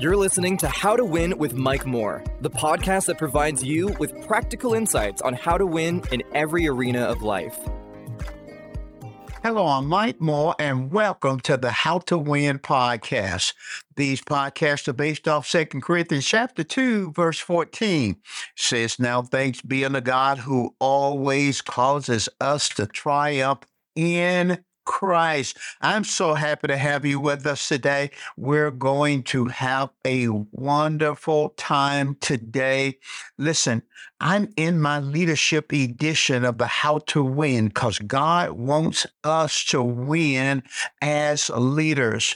You're listening to How to Win with Mike Moore, the podcast that provides you with practical insights on how to win in every arena of life. Hello, I'm Mike Moore, and welcome to the How to Win podcast. These podcasts are based off 2 Corinthians chapter 2, verse 14. It says, Now thanks be unto God who always causes us to triumph in Christ. I'm so happy to have you with us today. We're going to have a wonderful time today. Listen, I'm in my leadership edition of the How to Win because God wants us to win as leaders.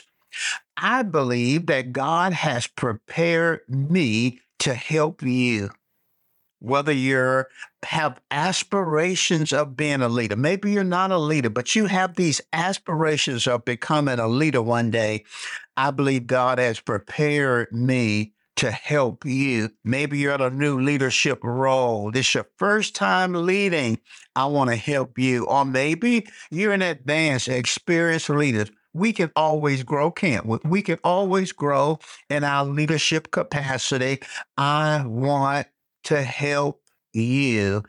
I believe that God has prepared me to help you whether you're have aspirations of being a leader. Maybe you're not a leader, but you have these aspirations of becoming a leader one day. I believe God has prepared me to help you. Maybe you're at a new leadership role. This is your first time leading. I want to help you. Or maybe you're an advanced, experienced leader. We can always grow, can't we? We can always grow in our leadership capacity. I want to help you.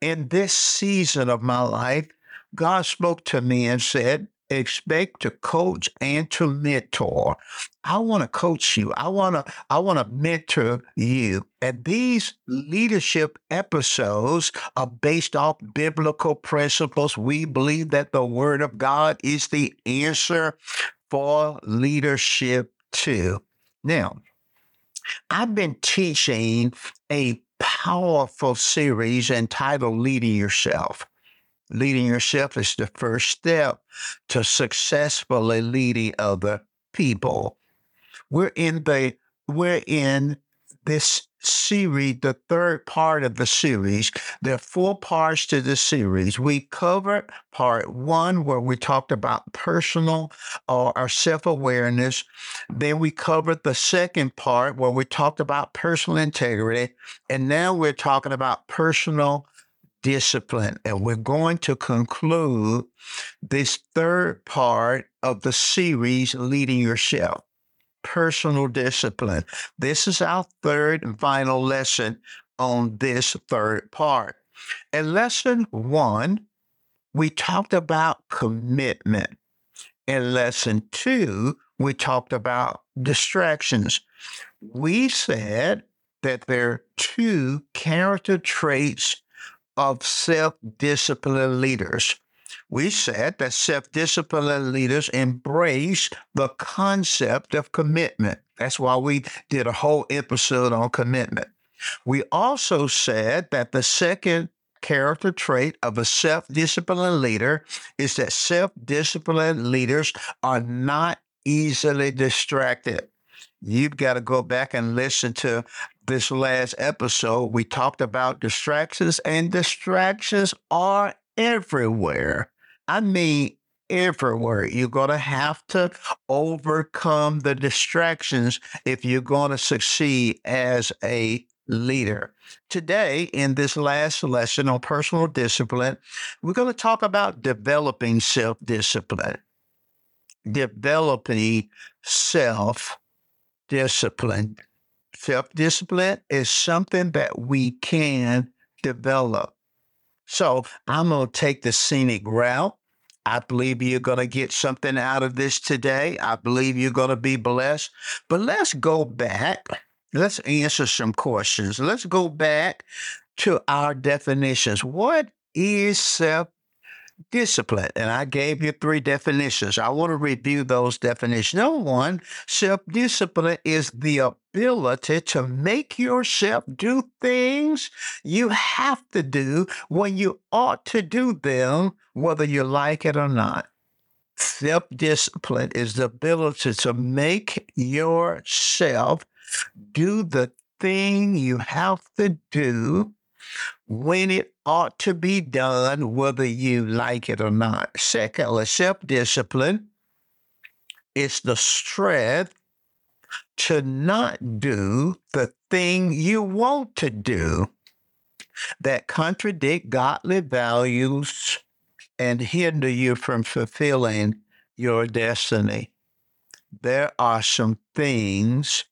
In this season of my life, God spoke to me and said, expect to coach and to mentor. I want to coach you. I want to I want to mentor you. And these leadership episodes are based off biblical principles. We believe that the word of God is the answer for leadership too. Now, I've been teaching a powerful series entitled Leading Yourself. Leading yourself is the first step to successfully leading other people. We're in the we're in this series, the third part of the series. There are four parts to the series. We covered part one, where we talked about personal or our self awareness. Then we covered the second part, where we talked about personal integrity. And now we're talking about personal discipline. And we're going to conclude this third part of the series, Leading Yourself personal discipline. This is our third and final lesson on this third part. In lesson one, we talked about commitment. In lesson two, we talked about distractions. We said that there are two character traits of self disciplined leaders we said that self disciplined leaders embrace the concept of commitment. That's why we did a whole episode on commitment. We also said that the second character trait of a self disciplined leader is that self disciplined leaders are not easily distracted. You've got to go back and listen to this last episode. We talked about distractions, and distractions are everywhere. I mean, everywhere. You're going to have to overcome the distractions if you're going to succeed as a leader. Today, in this last lesson on personal discipline, we're going to talk about developing self discipline. Developing self discipline. Self discipline is something that we can develop. So I'm going to take the scenic route. I believe you're going to get something out of this today. I believe you're going to be blessed. But let's go back. Let's answer some questions. Let's go back to our definitions. What is self discipline. And I gave you three definitions. I want to review those definitions. Number one, self discipline is the ability to make yourself do things you have to do when you ought to do them, whether you like it or not. Self discipline is the ability to make yourself do the thing you have to do when it ought to be done, whether you like it or not. Secondly, self discipline is the strength to not do the thing you want to do that contradict godly values and hinder you from fulfilling your destiny. There are some things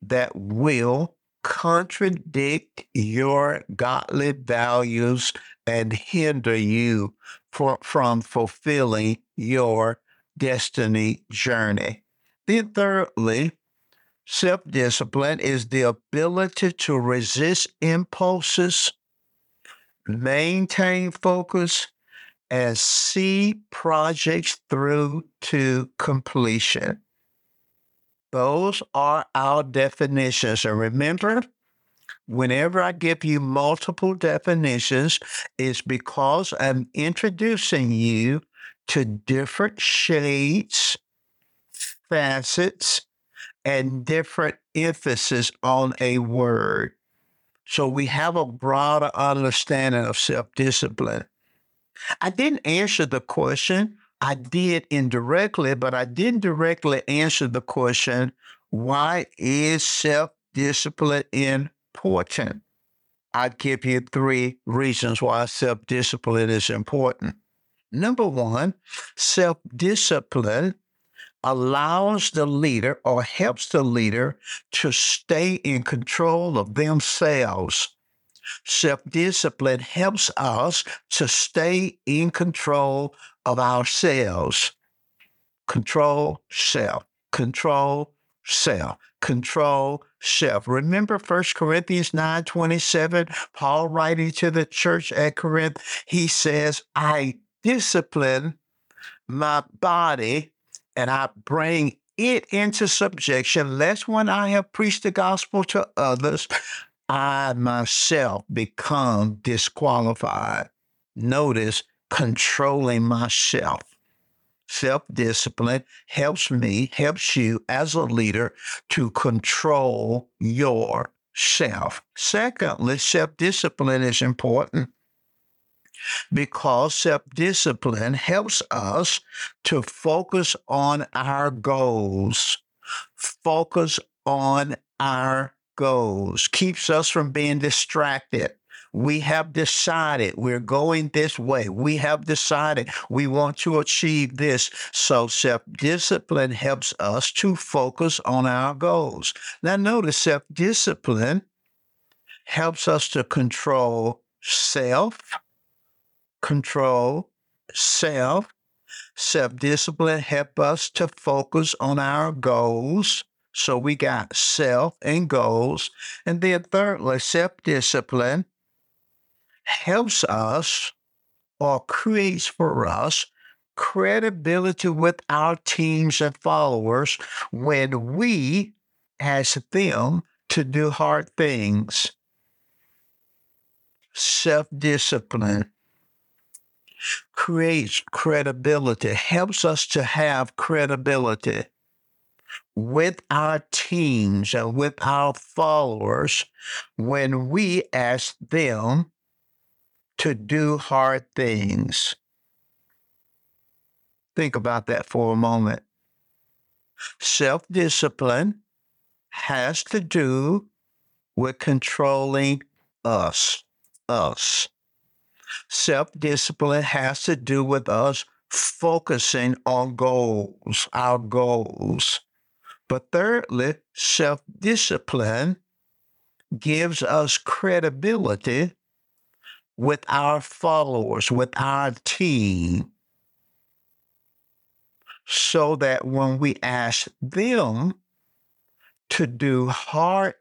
that will contradict your godly values and hinder you for, from fulfilling your destiny journey. Then, thirdly, self discipline is the ability to resist impulses, maintain focus, and see projects through to completion. Those are our definitions. And remember, whenever I give you multiple definitions, it's because I'm introducing you to different shades, facets, and different emphasis on a word. So we have a broader understanding of self discipline. I didn't answer the question I did indirectly, but I didn't directly answer the question why is self discipline important? I'd give you three reasons why self discipline is important. Number one, self discipline allows the leader or helps the leader to stay in control of themselves Self discipline helps us to stay in control of ourselves. Control self, control self, control self. Remember 1 Corinthians 9 27, Paul writing to the church at Corinth, he says, I discipline my body and I bring it into subjection, lest when I have preached the gospel to others, I myself become disqualified. Notice controlling myself. Self discipline helps me, helps you as a leader to control yourself. Secondly, self discipline is important because self discipline helps us to focus on our goals, focus on our goals, keeps us from being distracted. We have decided we're going this way. We have decided we want to achieve this. So self discipline helps us to focus on our goals. Now, notice self discipline helps us to control self, control self. Self discipline help us to focus on our goals. So we got self and goals. And then thirdly, self-discipline helps us or creates for us credibility with our teams and followers when we ask them to do hard things. Self discipline creates credibility, helps us to have credibility with our teams and with our followers when we ask them to do hard things. Think about that for a moment. Self discipline has to do with controlling us. Us. Self discipline has to do with us focusing on goals, our goals. But thirdly, self discipline gives us credibility with our followers, with our team, so that when we ask them to do hard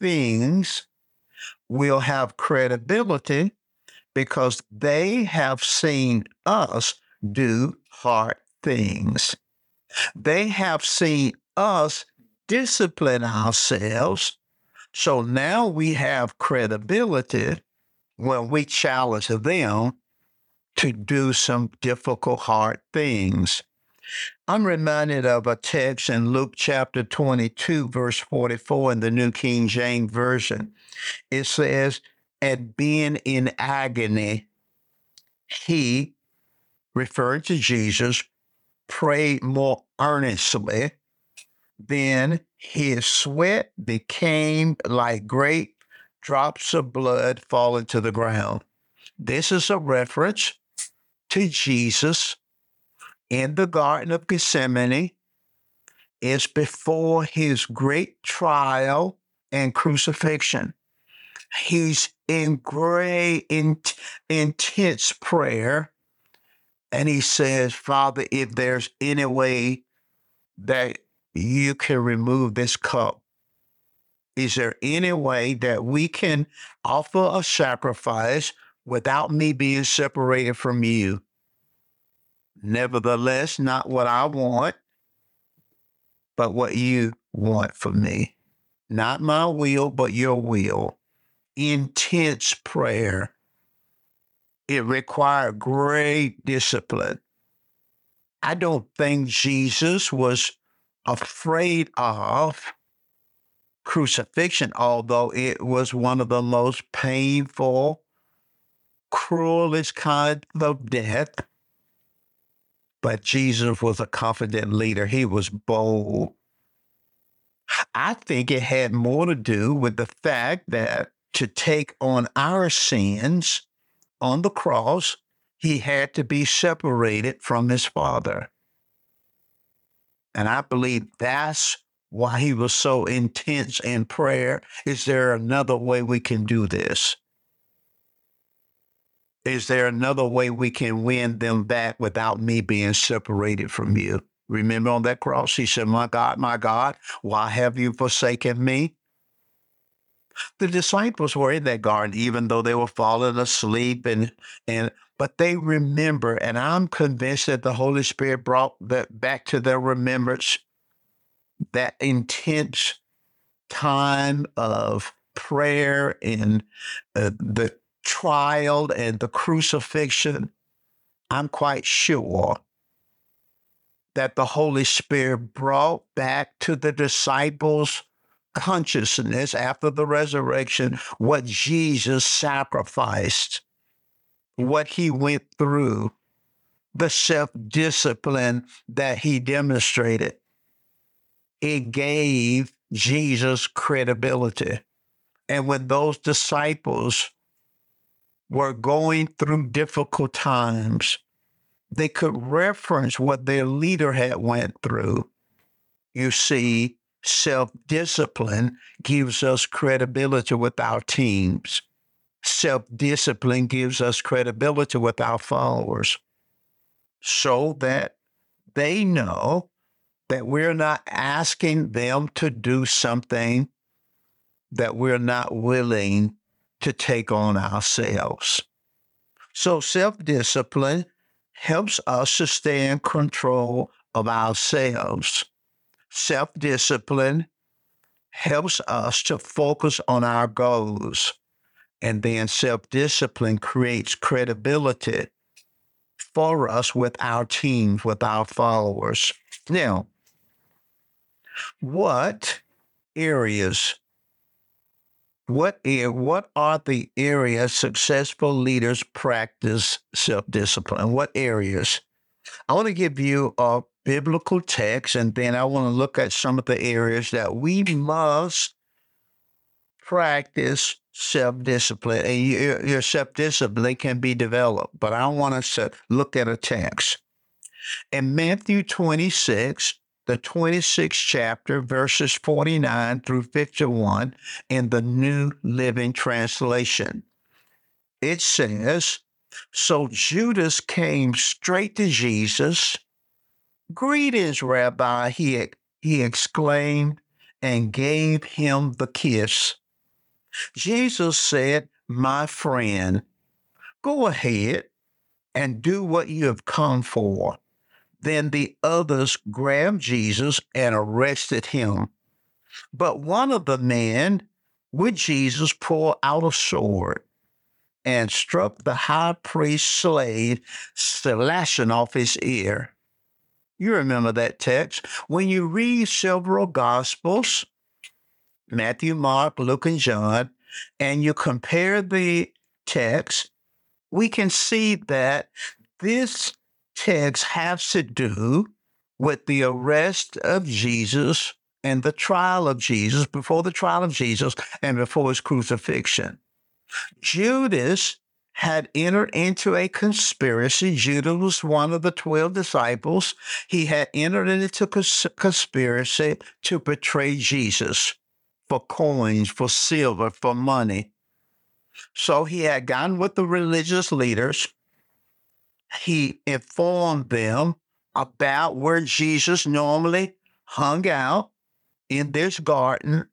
things, we'll have credibility because they have seen us do hard things. They have seen us discipline ourselves. So now we have credibility when we challenge them to do some difficult, hard things. I'm reminded of a text in Luke chapter 22, verse 44 in the New King James Version. It says, At being in agony, he, referring to Jesus, prayed more earnestly then his sweat became like great drops of blood falling to the ground. This is a reference to Jesus in the Garden of Gethsemane is before his great trial and crucifixion. He's in great, in, intense prayer. And he says, Father, if there's any way that you can remove this cup, is there any way that we can offer a sacrifice without me being separated from you? Nevertheless, not what I want, but what you want for me. Not my will, but your will. Intense prayer. It required great discipline. I don't think Jesus was afraid of crucifixion, although it was one of the most painful, cruelest kind of death. But Jesus was a confident leader. He was bold. I think it had more to do with the fact that to take on our sins on the cross, he had to be separated from his Father. And I believe that's why he was so intense in prayer. Is there another way we can do this? Is there another way we can win them back without me being separated from you? Remember on that cross, he said, My God, my God, why have you forsaken me? The disciples were in that garden, even though they were falling asleep, and and but they remember, and I'm convinced that the Holy Spirit brought that back to their remembrance that intense time of prayer and uh, the trial and the crucifixion, I'm quite sure that the Holy Spirit brought back to the disciples consciousness after the resurrection what Jesus sacrificed, what he went through, the self discipline that he demonstrated. It gave Jesus credibility. And when those disciples were going through difficult times, they could reference what their leader had went through. You see, self-discipline gives us credibility with our teams. Self-discipline gives us credibility with our followers so that they know that we're not asking them to do something that we're not willing to take on ourselves. So self discipline helps us to stay in control of ourselves. Self discipline helps us to focus on our goals. And then self discipline creates credibility for us with our teams, with our followers. Now, what areas what what are the areas successful leaders practice self-discipline? What areas? I want to give you a biblical text, and then I want to look at some of the areas that we must practice self-discipline. And your, your self-discipline can be developed, but I want us to look at a text. In Matthew 26, the 26th chapter, verses 49 through 51 in the New Living Translation. It says, So Judas came straight to Jesus. Greetings, Rabbi, he, he exclaimed, and gave him the kiss. Jesus said, My friend, go ahead and do what you have come for. Then the others grabbed Jesus and arrested him. But one of the men with Jesus pulled out a sword and struck the high priest's slave, slashing off his ear. You remember that text. When you read several Gospels, Matthew, Mark, Luke, and John, and you compare the text, we can see that this text has to do with the arrest of Jesus and the trial of Jesus, before the trial of Jesus and before his crucifixion. Judas had entered into a conspiracy. Judas was one of the 12 disciples. He had entered into a conspiracy to betray Jesus for coins, for silver, for money. So he had gone with the religious leaders. He informed them about where Jesus normally hung out in this garden.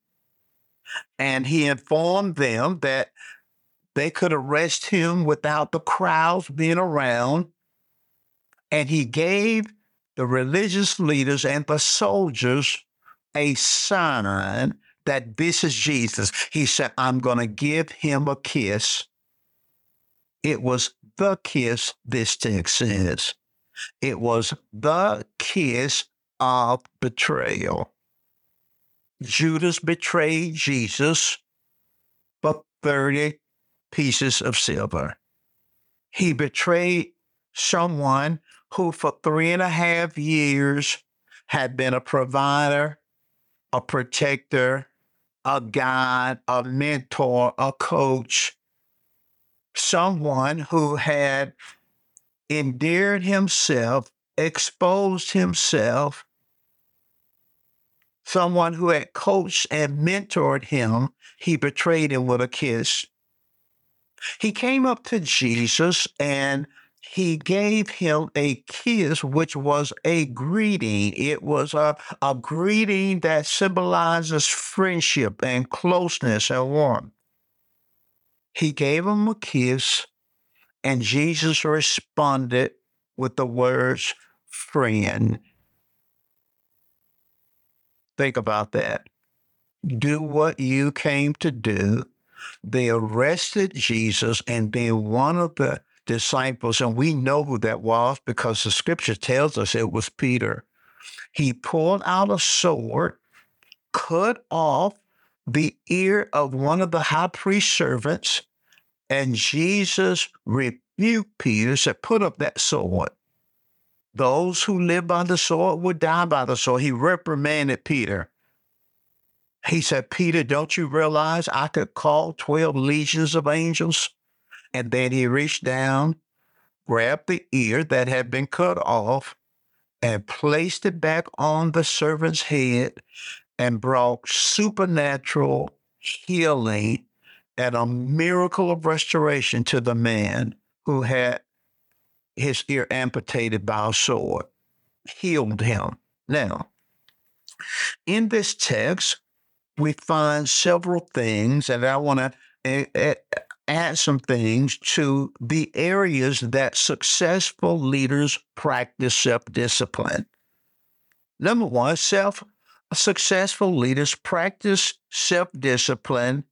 And he informed them that they could arrest him without the crowds being around. And he gave the religious leaders and the soldiers a sign that this is Jesus. He said, I'm going to give him a kiss. It was the kiss, this text says. It was the kiss of betrayal. Judas betrayed Jesus for 30 pieces of silver. He betrayed someone who, for three and a half years, had been a provider, a protector, a guide, a mentor, a coach, someone who had endeared himself, exposed himself, someone who had coached and mentored him, he betrayed him with a kiss. He came up to Jesus and he gave him a kiss, which was a greeting. It was a, a greeting that symbolizes friendship and closeness and warmth. He gave him a kiss, and Jesus responded with the words, friend. Think about that. Do what you came to do. They arrested Jesus, and being one of the disciples, and we know who that was because the scripture tells us it was Peter. He pulled out a sword, cut off the ear of one of the high priest servants, and Jesus rebuked Peter, said, Put up that sword. Those who live by the sword would die by the sword. He reprimanded Peter. He said, Peter, don't you realize I could call 12 legions of angels? And then he reached down, grabbed the ear that had been cut off, and placed it back on the servant's head and brought supernatural healing and a miracle of restoration to the man who had his ear amputated by a sword, healed him. Now, in this text, we find several things, and I want to add some things to the areas that successful leaders practice self discipline. Number one, self successful leaders practice self discipline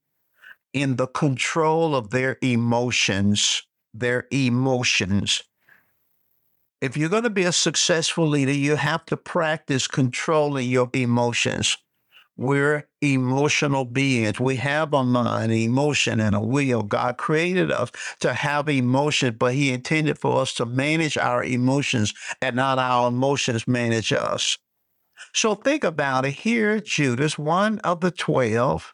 in the control of their emotions. Their emotions. If you're going to be a successful leader, you have to practice controlling your emotions. We're emotional beings. We have a mind, emotion, and a will. God created us to have emotion, but He intended for us to manage our emotions and not our emotions manage us. So think about it. Here, Judas, one of the 12,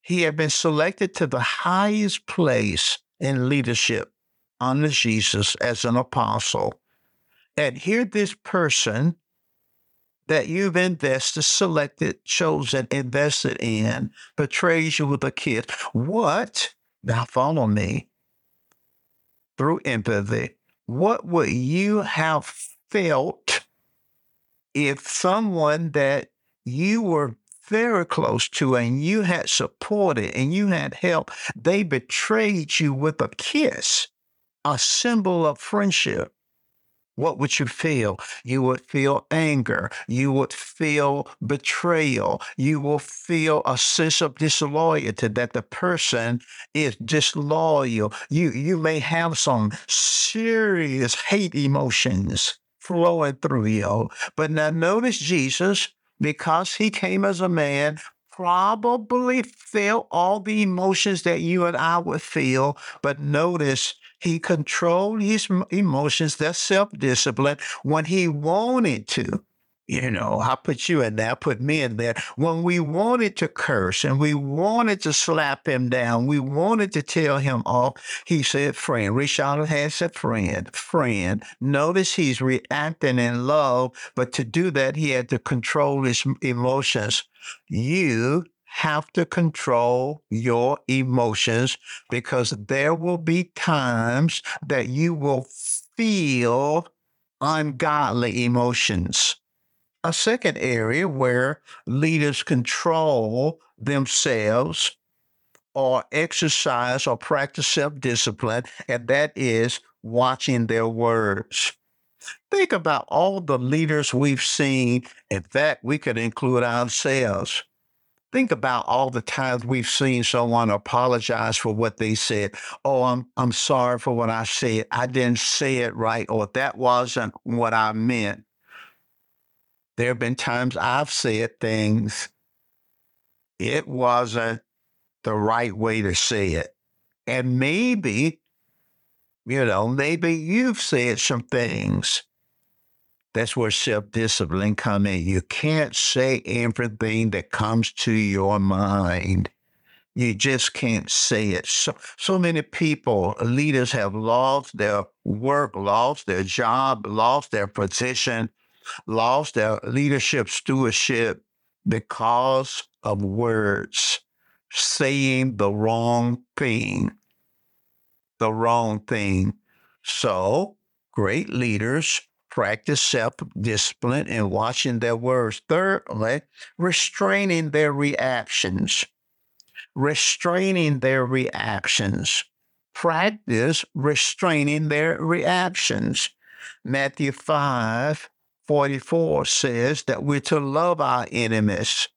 he had been selected to the highest place in leadership under Jesus as an apostle. And here, this person that you've invested, selected, chosen, invested in betrays you with a kiss. What? Now follow me through empathy. What would you have felt if someone that you were very close to and you had supported and you had helped, they betrayed you with a kiss, a symbol of friendship? what would you feel? You would feel anger. You would feel betrayal. You will feel a sense of disloyalty that the person is disloyal. You, you may have some serious hate emotions flowing through you. But now notice Jesus, because he came as a man, probably felt all the emotions that you and I would feel. But notice he controlled his emotions, that's self discipline, when he wanted to. You know, I put you in there, I put me in there. When we wanted to curse and we wanted to slap him down, we wanted to tell him off, he said, friend. Richard had said, friend, friend. Notice he's reacting in love, but to do that, he had to control his emotions. You have to control your emotions because there will be times that you will feel ungodly emotions a second area where leaders control themselves or exercise or practice self discipline, and that is watching their words. Think about all the leaders we've seen. In fact, we could include ourselves. Think about all the times we've seen someone apologize for what they said. Oh, I'm I'm sorry for what I said. I didn't say it right, or that wasn't what I meant. There have been times I've said things, it wasn't the right way to say it. And maybe, you know, maybe you've said some things. That's where self-discipline come in. You can't say everything that comes to your mind. You just can't say it. So, so many people, leaders have lost their work, lost their job, lost their position lost their leadership stewardship because of words, saying the wrong thing. The wrong thing. So, great leaders practice self discipline and watching their words. Thirdly, restraining their reactions. Restraining their reactions. Practice restraining their reactions. Matthew 5 44 says that we're to love our enemies.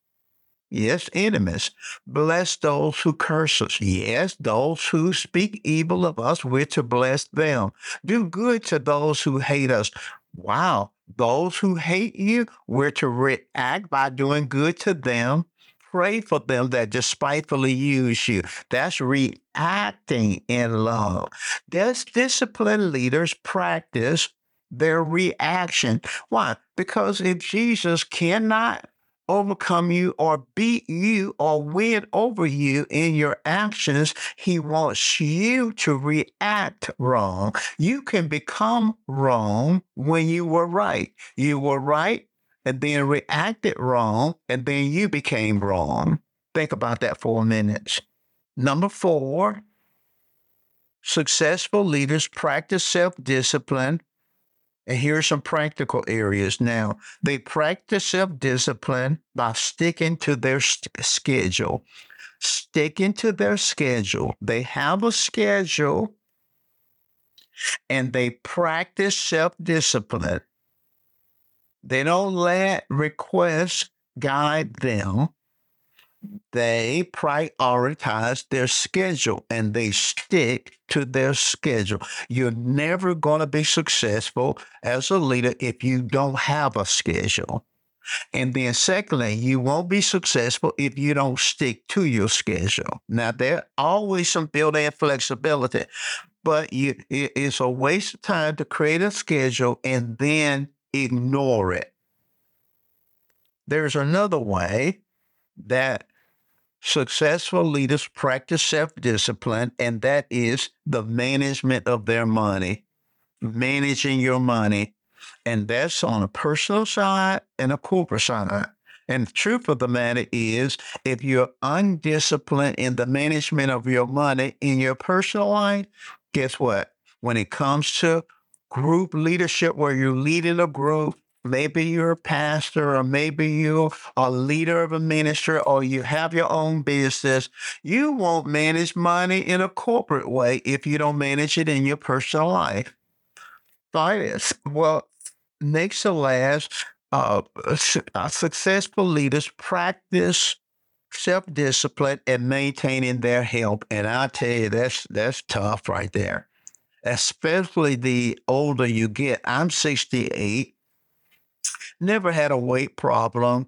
Yes, enemies. Bless those who curse us. Yes, those who speak evil of us, we're to bless them. Do good to those who hate us. Wow. Those who hate you, we're to react by doing good to them. Pray for them that despitefully use you. That's reacting in love. Does disciplined leaders practice their reaction. Why? Because if Jesus cannot overcome you or beat you or win over you in your actions, he wants you to react wrong. You can become wrong when you were right. You were right and then reacted wrong and then you became wrong. Think about that for a minute. Number four, successful leaders practice self discipline and here are some practical areas. Now, they practice self discipline by sticking to their st- schedule. Sticking to their schedule. They have a schedule and they practice self discipline. They don't let requests guide them they prioritize their schedule and they stick to their schedule. You're never going to be successful as a leader if you don't have a schedule. And then, secondly, you won't be successful if you don't stick to your schedule. Now, there always some built-in flexibility, but you, it's a waste of time to create a schedule and then ignore it. There's another way that successful leaders practice self discipline, and that is the management of their money, managing your money. And that's on a personal side and a corporate side. And the truth of the matter is, if you're undisciplined in the management of your money in your personal life, guess what? When it comes to group leadership, where you're leading a group, Maybe you're a pastor, or maybe you're a leader of a ministry, or you have your own business. You won't manage money in a corporate way if you don't manage it in your personal life. Finance. Well, next to last, uh, uh, successful leaders practice self-discipline and maintaining their health. And I tell you, that's that's tough right there. Especially the older you get. I'm 68 never had a weight problem.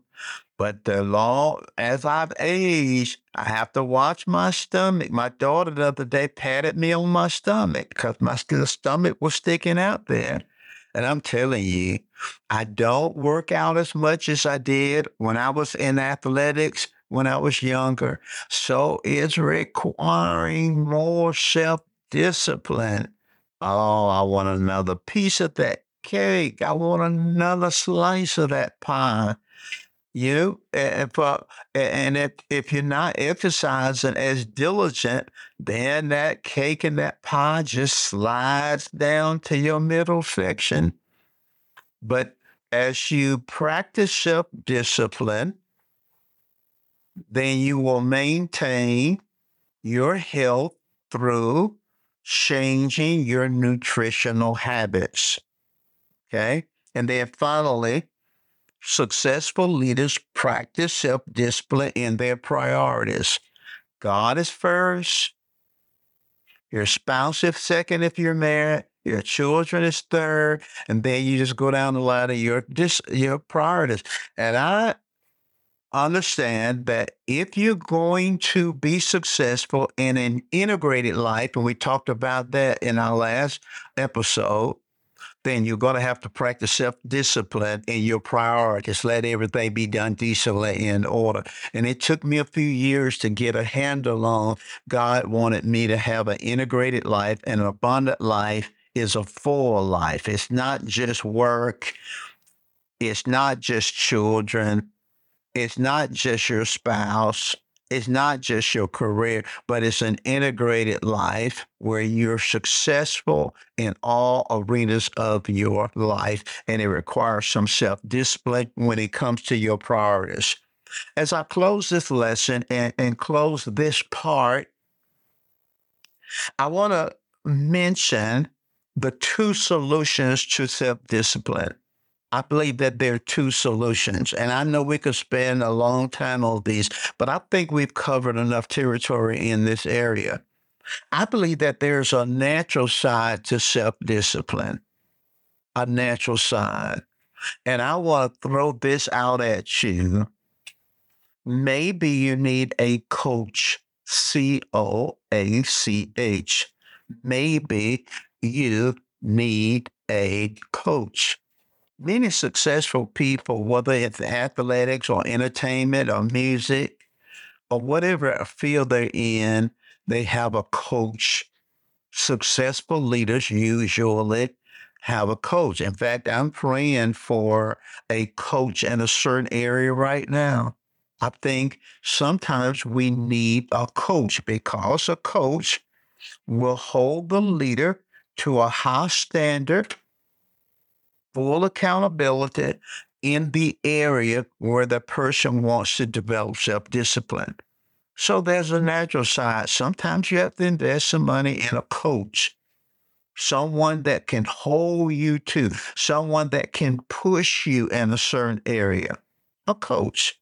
But the long as I've aged, I have to watch my stomach. My daughter the other day patted me on my stomach because my stomach was sticking out there. And I'm telling you, I don't work out as much as I did when I was in athletics when I was younger. So it's requiring more self discipline. Oh, I want another piece of that cake. I want another slice of that pie. You and, and if, if you're not exercising as diligent, then that cake and that pie just slides down to your middle section. But as you practice self discipline, then you will maintain your health through changing your nutritional habits. Okay. And then finally, successful leaders practice self discipline in their priorities. God is first, your spouse is second if you're married, your children is third, and then you just go down the line of your, your priorities. And I understand that if you're going to be successful in an integrated life, and we talked about that in our last episode, then you're going to have to practice self discipline in your priorities. Let everything be done decently in order. And it took me a few years to get a handle on. God wanted me to have an integrated life, and an abundant life is a full life. It's not just work, it's not just children it's not just your spouse, it's not just your career, but it's an integrated life where you're successful in all arenas of your life. And it requires some self discipline when it comes to your priorities. As I close this lesson and, and close this part, I want to mention the two solutions to self discipline. I believe that there are two solutions. And I know we could spend a long time on these, but I think we've covered enough territory in this area. I believe that there's a natural side to self discipline, a natural side. And I want to throw this out at you. Maybe you need a coach, C O A C H. Maybe you need a coach many successful people, whether it's athletics or entertainment or music or whatever field they're in, they have a coach. Successful leaders usually have a coach. In fact, I'm praying for a coach in a certain area right now. I think sometimes we need a coach because a coach will hold the leader to a high standard full accountability in the area where the person wants to develop self discipline. So there's a mm. natural side. Sometimes you have to invest some money in a coach, someone that can hold you to, someone that can push you in a certain area, a coach.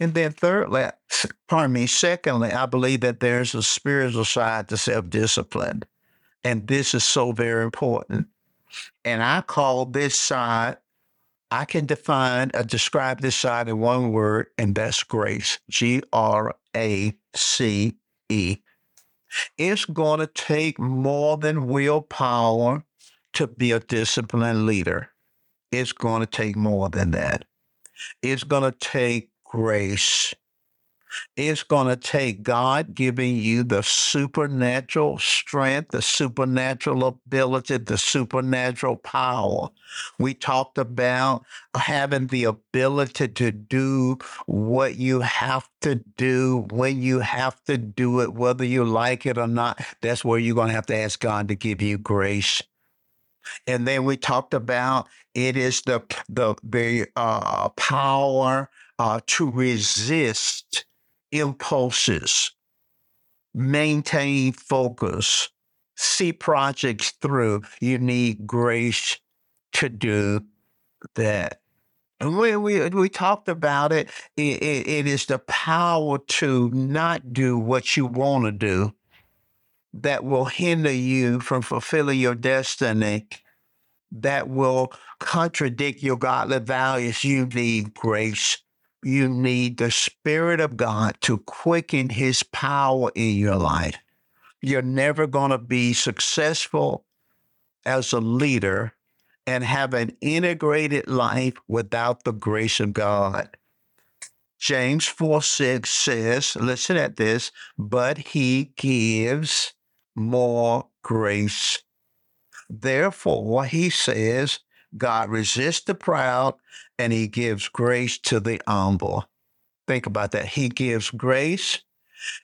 And then thirdly, pardon me, secondly, I believe that there's a spiritual side to self-discipline. And this is so very important. And I call this side, I can define or uh, describe this side in one word, and that's grace. G R A C E. It's going to take more than willpower to be a disciplined leader. It's going to take more than that. It's going to take grace. It's going to take God giving you the supernatural strength, the supernatural ability, the supernatural power. We talked about having the ability to do what you have to do when you have to do it, whether you like it or not. That's where you're going to have to ask God to give you grace. And then we talked about it is the the the uh, power uh, to resist impulses, maintain focus, see projects through. You need grace to do that. And we, we, we talked about it. It, it. it is the power to not do what you want to do that will hinder you from fulfilling your destiny, that will contradict your godly values. You need grace you need the Spirit of God to quicken His power in your life. You're never going to be successful as a leader and have an integrated life without the grace of God. James 4 6 says, listen at this, but he gives more grace. Therefore, he says, God resists the proud and he gives grace to the humble. Think about that. He gives grace.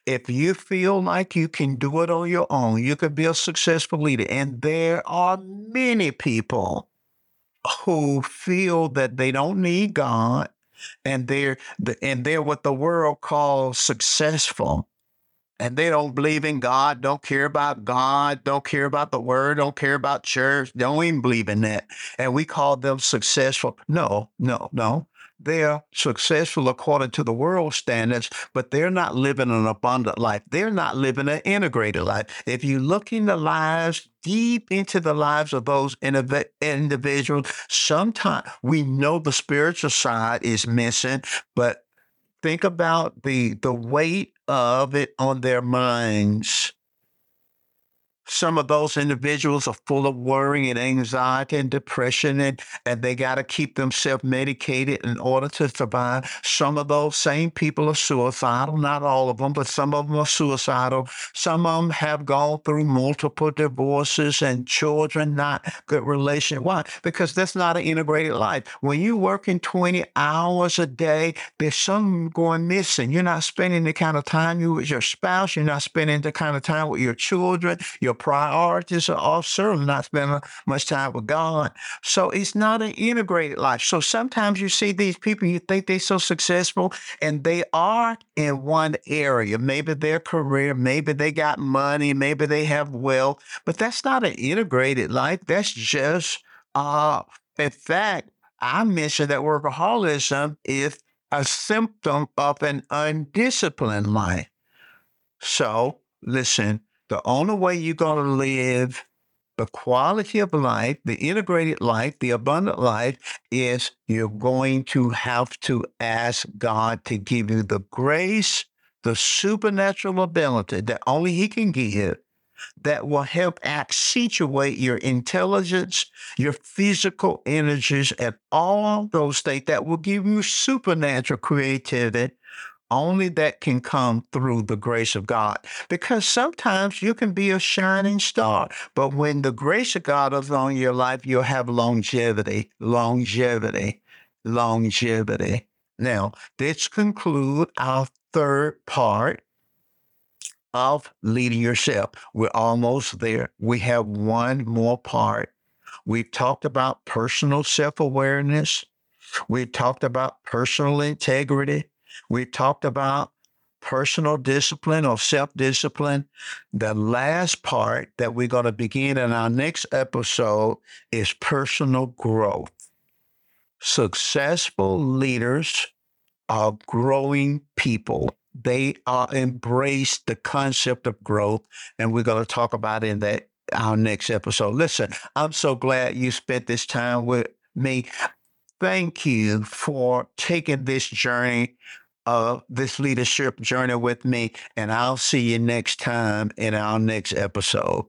If you feel like you can do it on your own, you could be a successful leader. And there are many people who feel that they don't need God and they're and they're what the world calls successful and they don't believe in God, don't care about God, don't care about the word, don't care about church, don't even believe in that. And we call them successful. No, no, no. They're successful according to the world standards, but they're not living an abundant life. They're not living an integrated life. If you look in the lives, deep into the lives of those individuals, sometimes we know the spiritual side is missing, but think about the the weight of it on their minds some of those individuals are full of worry and anxiety and depression, and, and they got to keep themselves medicated in order to survive. Some of those same people are suicidal, not all of them, but some of them are suicidal. Some of them have gone through multiple divorces and children, not good relation. Why? Because that's not an integrated life. When you're working 20 hours a day, there's something going missing. You're not spending the kind of time you with your spouse, you're not spending the kind of time with your children, your your priorities are off, certainly not spending much time with God. So it's not an integrated life. So sometimes you see these people, you think they're so successful, and they are in one area. Maybe their career, maybe they got money, maybe they have wealth, but that's not an integrated life. That's just, uh, in fact, I mentioned that workaholism is a symptom of an undisciplined life. So, listen, the only way you're going to live the quality of life, the integrated life, the abundant life is you're going to have to ask God to give you the grace, the supernatural ability that only He can give that will help accentuate your intelligence, your physical energies, and all those things that will give you supernatural creativity only that can come through the grace of God. Because sometimes you can be a shining star, but when the grace of God is on your life, you'll have longevity, longevity, longevity. Now, this conclude our third part of leading yourself. We're almost there. We have one more part. We've talked about personal self awareness. We talked about personal integrity. We talked about personal discipline or self discipline. The last part that we're going to begin in our next episode is personal growth. Successful leaders are growing people. They embrace the concept of growth, and we're going to talk about in that our next episode. Listen, I'm so glad you spent this time with me. Thank you for taking this journey of this leadership journey with me, and I'll see you next time in our next episode.